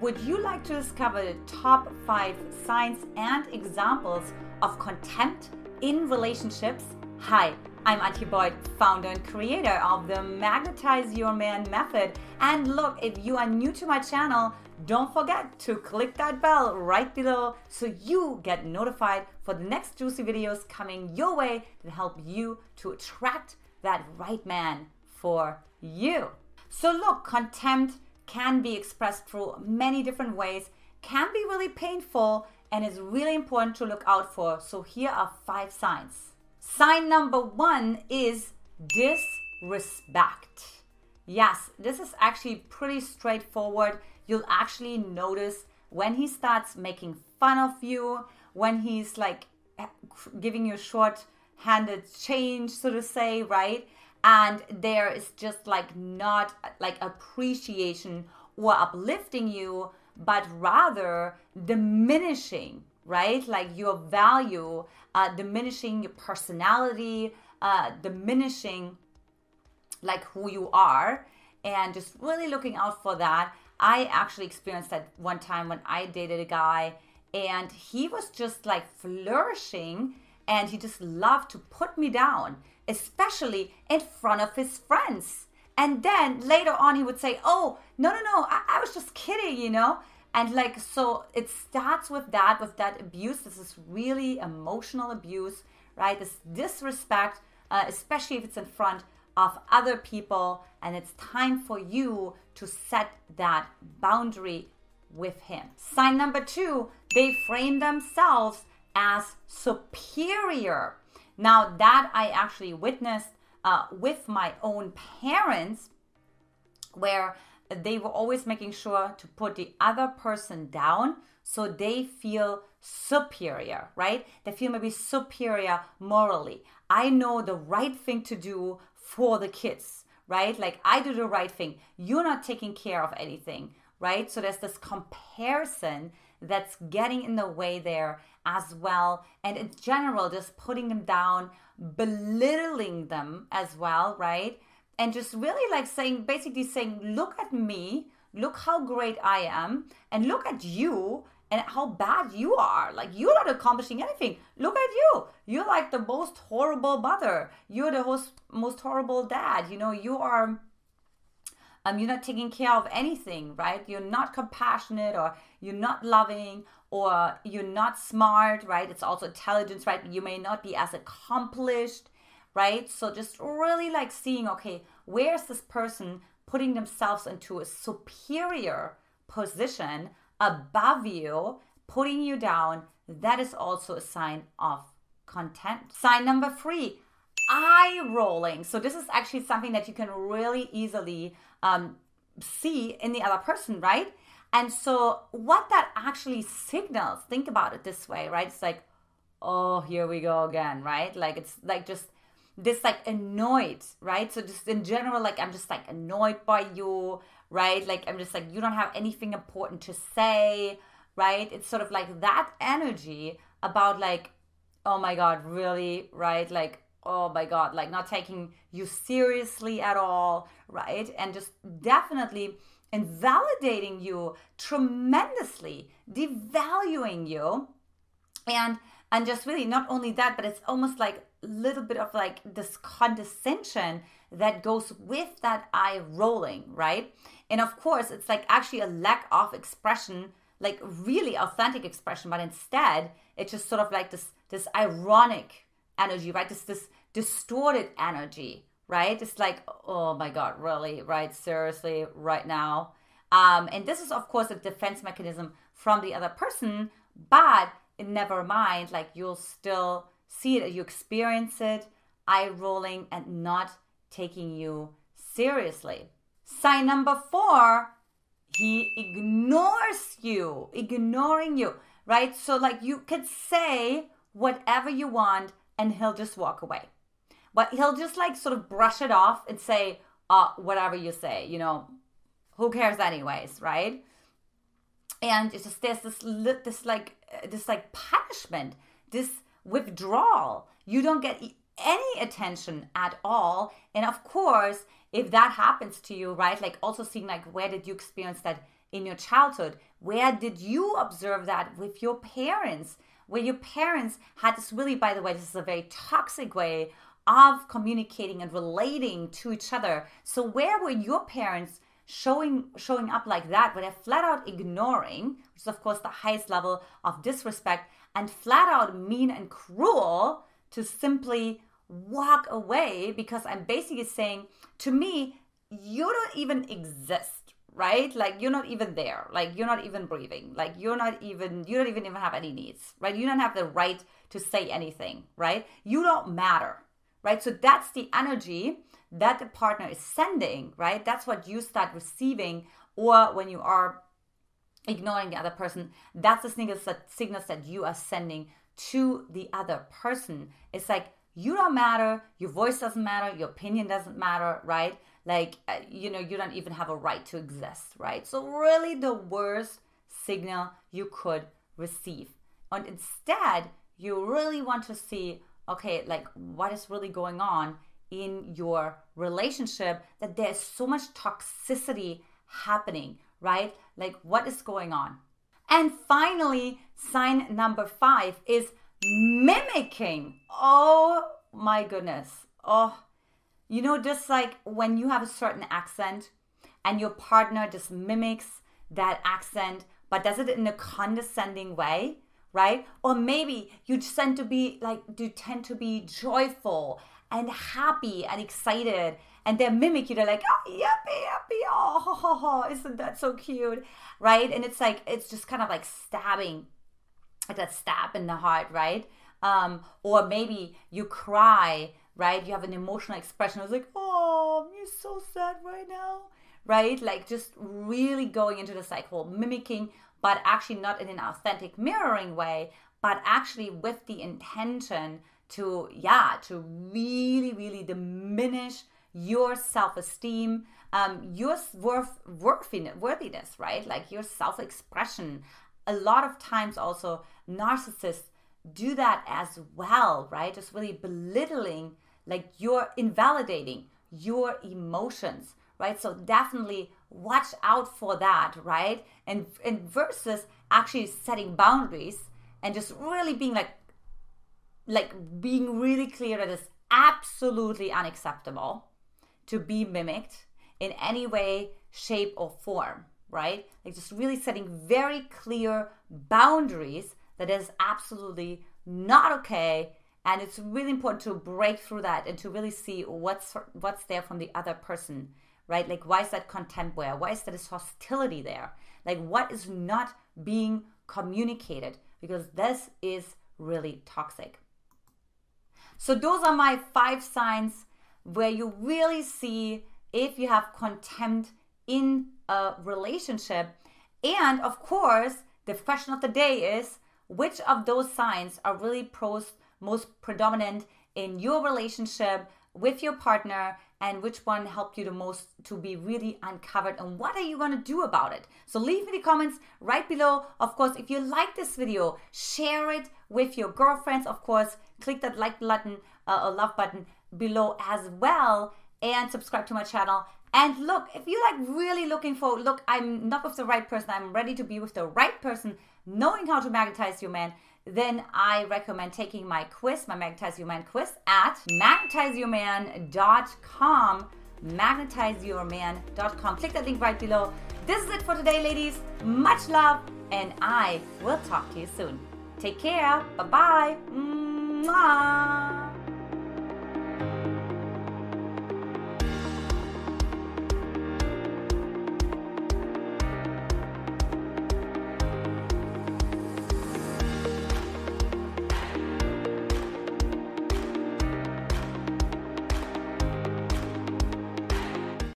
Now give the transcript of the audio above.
Would you like to discover the top five signs and examples of contempt in relationships? Hi, I'm Antia Boyd, founder and creator of the Magnetize Your Man method. And look, if you are new to my channel, don't forget to click that bell right below so you get notified for the next juicy videos coming your way that help you to attract that right man for you. So, look, contempt can be expressed through many different ways, can be really painful, and is really important to look out for. So, here are five signs. Sign number one is disrespect. Yes, this is actually pretty straightforward. You'll actually notice when he starts making fun of you, when he's like giving you short handed change, so to say, right? And there is just like not like appreciation or uplifting you but rather diminishing right? Like your value uh, diminishing your personality uh, diminishing like who you are. And just really looking out for that. I actually experienced that one time when i dated a guy and he was just like flourishing and he just loved to put me down especially in front of his friends. And then later on, he would say, Oh, no, no, no, I, I was just kidding, you know? And like, so it starts with that, with that abuse. This is really emotional abuse, right? This disrespect, uh, especially if it's in front of other people. And it's time for you to set that boundary with him. Sign number two, they frame themselves as superior. Now, that I actually witnessed uh, with my own parents, where they were always making sure to put the other person down so they feel superior, right? They feel maybe superior morally. I know the right thing to do for the kids, right? Like I do the right thing. You're not taking care of anything, right? So there's this comparison that's getting in the way there as well. And in general, just putting them down, belittling them as well, right? And just really like saying, basically saying, look at me, look how great I am, and look at you and how bad you are. Like you're not accomplishing anything. Look at you. You're like the most horrible mother. You're the most most horrible dad. You know, you are um, you're not taking care of anything, right? You're not compassionate or you're not loving or you're not smart, right? It's also intelligence, right? You may not be as accomplished, right? So just really like seeing, okay, where's this person putting themselves into a superior position above you, putting you down? That is also a sign of contempt. Sign number three, eye rolling. So this is actually something that you can really easily um, see in the other person, right? And so, what that actually signals, think about it this way, right? It's like, oh, here we go again, right? Like, it's like just this, like, annoyed, right? So, just in general, like, I'm just like annoyed by you, right? Like, I'm just like, you don't have anything important to say, right? It's sort of like that energy about, like, oh my God, really, right? Like, oh my god like not taking you seriously at all right? And just definitely invalidating you tremendously devaluing you. And and just really not only that but it's almost like a little bit of like this condescension that goes with that eye rolling right? And of course it's like actually a lack of expression like really authentic expression but instead it's just sort of like this this ironic energy, right? This this distorted energy, right? It's like, oh my god, really, right? Seriously, right now. Um, and this is of course a defense mechanism from the other person, but never mind, like you'll still see it, you experience it, eye rolling and not taking you seriously. Sign number four, he ignores you, ignoring you, right? So, like, you could say whatever you want and he'll just walk away. But he'll just like sort of brush it off and say, uh, whatever you say, you know, who cares anyways, right? And it's just there's this this like this like punishment, this withdrawal. You don't get any attention at all. And of course, if that happens to you, right? Like also seeing like where did you experience that in your childhood? Where did you observe that with your parents? Where your parents had this really, by the way, this is a very toxic way of communicating and relating to each other. So where were your parents showing showing up like that, where they're flat out ignoring, which is of course the highest level of disrespect, and flat out mean and cruel to simply walk away because I'm basically saying to me, you don't even exist, right? Like you're not even there. Like you're not even breathing. Like you're not even you don't even even have any needs, right? You don't have the right to say anything, right? You don't matter, right? So that's the energy that the partner is sending, right? That's what you start receiving or when you are ignoring the other person, that's the signals that signals that you are sending to the other person. It's like you don't matter, your voice doesn't matter, your opinion doesn't matter, right? Like, uh, you know, you don't even have a right to exist, right? So, really, the worst signal you could receive. And instead, you really want to see, okay, like, what is really going on in your relationship that there's so much toxicity happening, right? Like, what is going on? And finally, sign number five is mimicking. Oh my goodness. Oh, you know, just like when you have a certain accent and your partner just mimics that accent, but does it in a condescending way, right? Or maybe you tend to be like, you tend to be joyful and happy and excited and they mimic you. They're like, oh, yuppie, yuppie, oh, ho, ho, ho, isn't that so cute, right? And it's like, it's just kind of like stabbing like that stab in the heart, right? Um, or maybe you cry, right? You have an emotional expression. It's like, oh, you're so sad right now, right? Like just really going into the cycle, mimicking, but actually not in an authentic mirroring way, but actually with the intention to, yeah, to really, really diminish your self-esteem, um, your worth, worthiness, right? Like your self-expression, a lot of times also narcissists do that as well, right? Just really belittling, like you're invalidating your emotions, right? So definitely watch out for that, right? And and versus actually setting boundaries and just really being like like being really clear that it's absolutely unacceptable to be mimicked in any way, shape, or form right? Like just really setting very clear boundaries that is absolutely not okay. And it's really important to break through that and to really see what's what's there from the other person, right? Like why is that contempt there? Why is there this hostility there? Like what is not being communicated? Because this is really toxic. So those are my five signs where you really see if you have contempt in a relationship. And of course, the question of the day is which of those signs are really pros, most predominant in your relationship with your partner and which one helped you the most to be really uncovered and what are you going to do about it? So leave me the comments right below. Of course if you like this video share it with your girlfriends. Of course click that like button uh, a love button below as well and subscribe to my channel. And look, if you're like really looking for, look, I'm not with the right person, I'm ready to be with the right person, knowing how to magnetize your man, then I recommend taking my quiz, my Magnetize Your Man quiz at magnetizeyourman.com. Magnetizeyourman.com. Click that link right below. This is it for today, ladies. Much love, and I will talk to you soon. Take care. Bye bye. Mwah.